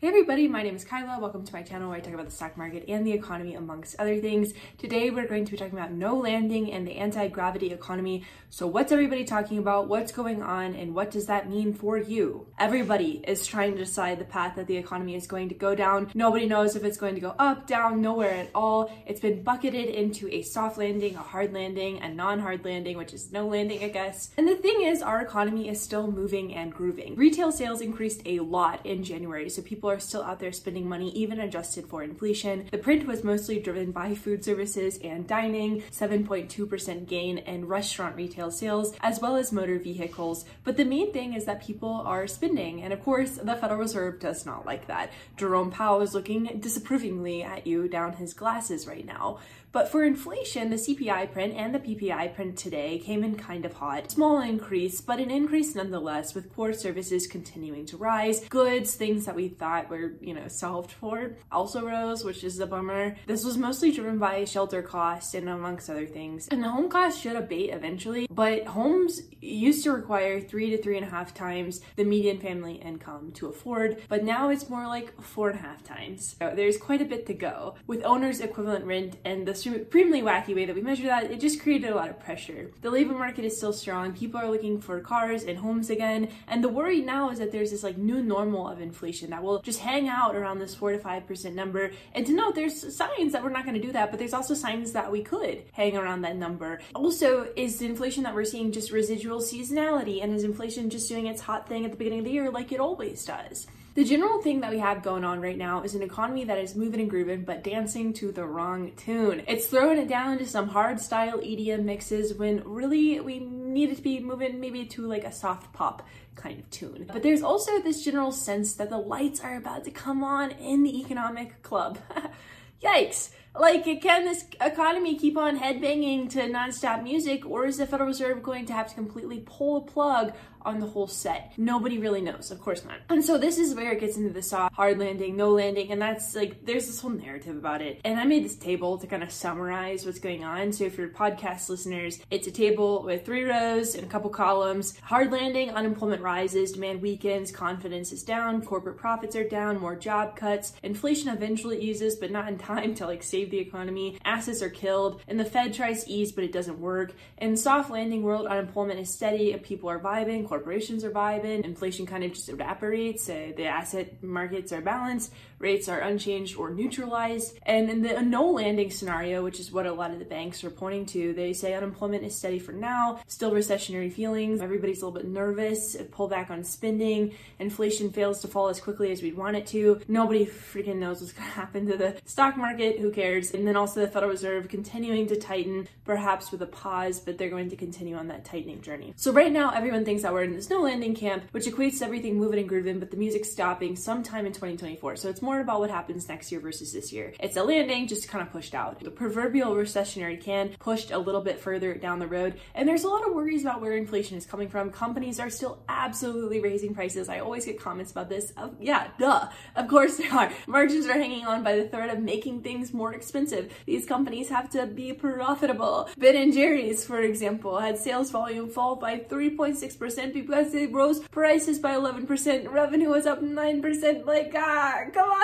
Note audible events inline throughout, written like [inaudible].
Hey everybody, my name is Kyla. Welcome to my channel where I talk about the stock market and the economy amongst other things. Today we're going to be talking about no landing and the anti-gravity economy. So what's everybody talking about? What's going on and what does that mean for you? Everybody is trying to decide the path that the economy is going to go down. Nobody knows if it's going to go up, down, nowhere at all. It's been bucketed into a soft landing, a hard landing, a non-hard landing, which is no landing, I guess. And the thing is, our economy is still moving and grooving. Retail sales increased a lot in January, so people are are still out there spending money, even adjusted for inflation. The print was mostly driven by food services and dining, 7.2% gain in restaurant retail sales, as well as motor vehicles. But the main thing is that people are spending, and of course, the Federal Reserve does not like that. Jerome Powell is looking disapprovingly at you down his glasses right now. But for inflation, the CPI print and the PPI print today came in kind of hot. Small increase, but an increase nonetheless, with core services continuing to rise. Goods, things that we thought were, you know, solved for, also rose, which is a bummer. This was mostly driven by shelter costs and amongst other things. And the home costs should abate eventually, but homes used to require three to three and a half times the median family income to afford, but now it's more like four and a half times. So there's quite a bit to go. With owner's equivalent rent and the supremely wacky way that we measure that, it just created a lot of pressure. The labor market is still strong. People are looking for cars and homes again. And the worry now is that there's this like new normal of inflation that will just hang out around this four to five percent number. And to note, there's signs that we're not going to do that, but there's also signs that we could hang around that number. Also, is the inflation that we're seeing just residual seasonality? And is inflation just doing its hot thing at the beginning of the year like it always does? The general thing that we have going on right now is an economy that is moving and grooving, but dancing to the wrong tune. It's throwing it down to some hard style EDM mixes when really we need it to be moving maybe to like a soft pop kind of tune. But there's also this general sense that the lights are about to come on in the economic club. [laughs] Yikes! Like, can this economy keep on headbanging to nonstop music, or is the Federal Reserve going to have to completely pull a plug on the whole set? Nobody really knows. Of course not. And so this is where it gets into the soft, hard landing, no landing, and that's like, there's this whole narrative about it. And I made this table to kind of summarize what's going on. So if you're podcast listeners, it's a table with three rows and a couple columns. Hard landing, unemployment rises, demand weakens, confidence is down, corporate profits are down, more job cuts, inflation eventually eases, but not in time to like save save the economy, assets are killed, and the Fed tries to ease, but it doesn't work. In soft landing world, unemployment is steady, people are vibing, corporations are vibing, inflation kind of just evaporates, uh, the asset markets are balanced, rates are unchanged or neutralized. And in the no landing scenario, which is what a lot of the banks are pointing to, they say unemployment is steady for now, still recessionary feelings, everybody's a little bit nervous, pull back on spending, inflation fails to fall as quickly as we'd want it to. Nobody freaking knows what's gonna happen to the stock market, who cares? And then also the Federal Reserve continuing to tighten, perhaps with a pause, but they're going to continue on that tightening journey. So right now, everyone thinks that we're in this no landing camp, which equates to everything moving and grooving, but the music stopping sometime in 2024. So it's more about what happens next year versus this year. It's a landing, just kind of pushed out. The proverbial recessionary can pushed a little bit further down the road. And there's a lot of worries about where inflation is coming from. Companies are still absolutely raising prices. I always get comments about this. Uh, yeah, duh. Of course they are. Margins are hanging on by the thread of making things more expensive expensive. These companies have to be profitable. Ben and Jerry's, for example, had sales volume fall by 3.6% because they rose prices by 11%. Revenue was up 9%. Like, ah, come on.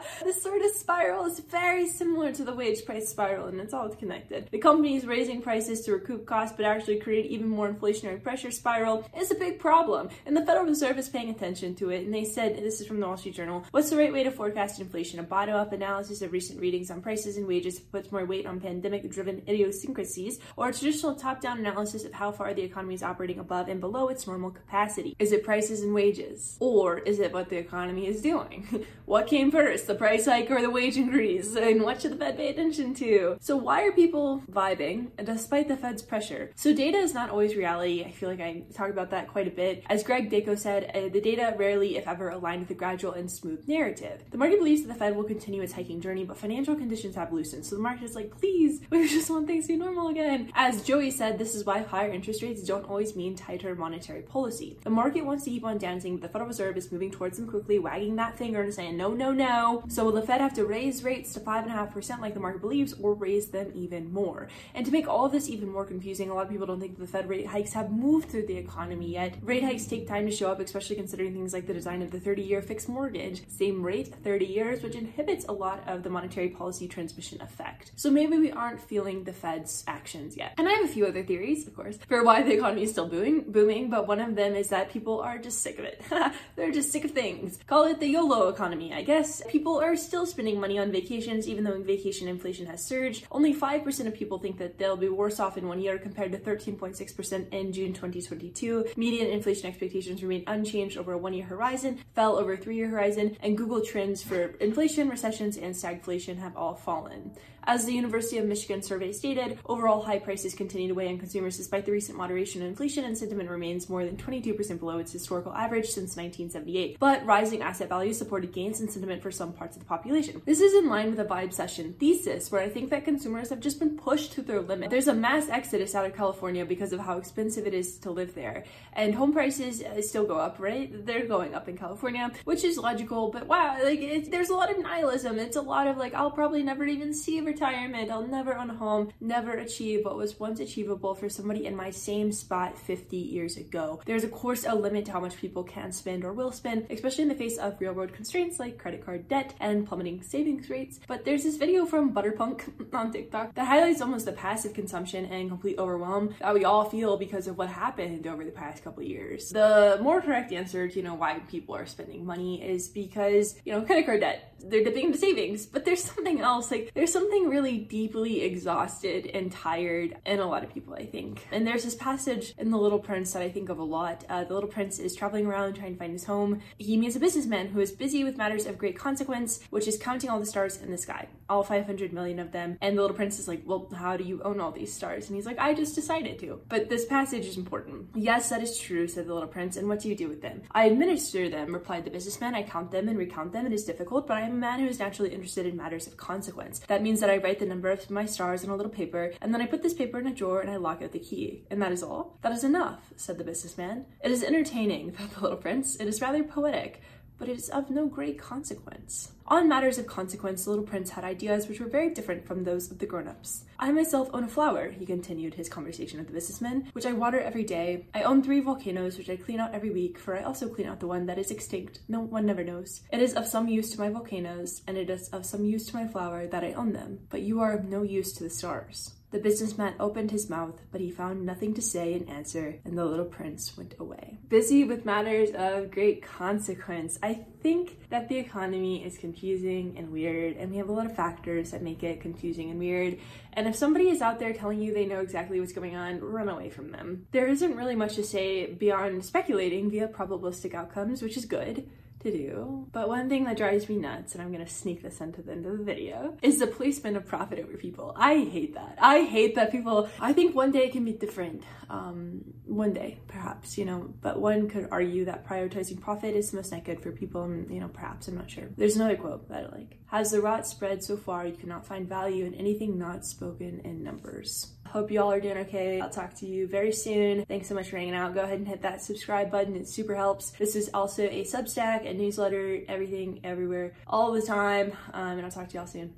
[laughs] this sort of spiral is very similar to the wage price spiral and it's all connected. The companies raising prices to recoup costs but actually create even more inflationary pressure spiral is a big problem. And the Federal Reserve is paying attention to it and they said, this is from the Wall Street Journal, what's the right way to forecast inflation? A bottom-up analysis of recent readings on prices and wages puts more weight on pandemic-driven idiosyncrasies or a traditional top-down analysis of how far the economy is operating above and below its normal capacity. Is it prices and wages? Or is it what the economy is doing? [laughs] what came first, the price hike or the wage increase? And what should the Fed pay attention to? So why are people vibing despite the Fed's pressure? So data is not always reality. I feel like I talk about that quite a bit. As Greg Daco said, uh, the data rarely, if ever, align with a gradual and smooth narrative. The market believes that the Fed will continue its hiking journey, but financial conditions have loosened. So the market is like, please, [laughs] we just want things to be normal again. As Joey said, this is why higher interest rates don't always mean tighter monetary policy. The market wants to keep on dancing, but the Federal Reserve is moving towards them quickly, wagging that finger and saying, no, no, no, So will the Fed have to raise rates to 5.5% like the market believes or raise them even more? And to make all of this even more confusing, a lot of people don't think the Fed rate hikes have moved through the economy yet. Rate hikes take time to show up, especially considering things like the design of the 30 year fixed mortgage. Same rate, 30 years, which inhibits a lot of the monetary policy transmission effect. So maybe we aren't feeling the Fed's actions yet. And I have a few other theories, of course, for why the economy is still booming, booming but one of them is that people are just sick of it. [laughs] They're just sick of things. Call it the YOLO economy, I guess. People are still spending money on vacations, even though vacation inflation has surged. Only 5% of people think that they'll be worse off in one year compared to 13.6% in June 2022. Median inflation expectations remain unchanged over a one year horizon, fell over a three year horizon, and Google trends for inflation, recessions, and stagflation have all fallen. As the University of Michigan survey stated, overall high prices continue to weigh on consumers despite the recent moderation in inflation, and sentiment remains more than 22% below its historical average since 1978. But rising asset values supported gains in sentiment for some parts of the population. This is in line with a vibecession thesis, where I think that consumers have just been pushed to their limit. There's a mass exodus out of California because of how expensive it is to live there, and home prices uh, still go up, right? They're going up in California, which is logical, but wow, like there's a lot of nihilism. It's a lot of like, I'll probably never even see a retirement. I'll never own a home, never achieve what was once achievable for somebody in my same spot 50 years ago. There's, of course, a limit to how much people can spend or will spend, especially in the face of real world constraints like credit card debt and plummeting savings rates. But there's this video from Butterpunk [laughs] on TikTok that highlights almost the passive consumption and complete overwhelm that we all feel because of what happened over the past couple years. The more correct answer to, you know, why people are spending money is because, you know, credit card debt, they're dipping into savings, but there's something else. Like, there's something really deeply exhausted and tired in a lot of people, I think. And there's this passage in The Little Prince that I think of a lot. Uh, the Little Prince is traveling around trying to find his home. He meets a businessman who is busy with matters of great consequence, which is counting all the stars in the sky, all 500 million of them. And the Little Prince is like, Well, how do you own all these stars? And he's like, I just decided to. But this passage is important. Yes, that is true, said the Little Prince. And what do you do with them? I administer them, replied the businessman. I count them and recount them. It is difficult, but I am a man who is naturally interested in matters of consequence. That means that I write the number of my stars on a little paper, and then I put this paper in a drawer and I lock out the key. And that is all? That is enough, said the businessman. It is entertaining, [laughs] thought the little prince. It is rather poetic but it is of no great consequence. On matters of consequence, the little prince had ideas which were very different from those of the grown ups. I myself own a flower, he continued his conversation with the businessman, which I water every day. I own three volcanoes, which I clean out every week, for I also clean out the one that is extinct. No one never knows. It is of some use to my volcanoes, and it is of some use to my flower that I own them, but you are of no use to the stars. The businessman opened his mouth, but he found nothing to say in answer, and the little prince went away. Busy with matters of great consequence. I think that the economy is confusing and weird, and we have a lot of factors that make it confusing and weird. And if somebody is out there telling you they know exactly what's going on, run away from them. There isn't really much to say beyond speculating via probabilistic outcomes, which is good to do. But one thing that drives me nuts, and I'm gonna sneak this into the end of the video, is the placement of profit over people. I hate that. I hate that people, I think one day it can be different. Um, one day, perhaps, you know, but one could argue that prioritizing profit is most not good for people, and, you know, perhaps, I'm not sure. There's another quote that I like. Has the rot spread so far you cannot find value in anything not spoken in numbers? Hope you all are doing okay. I'll talk to you very soon. Thanks so much for hanging out. Go ahead and hit that subscribe button. It super helps. This is also a Substack, a newsletter, everything, everywhere, all the time. Um, and I'll talk to y'all soon.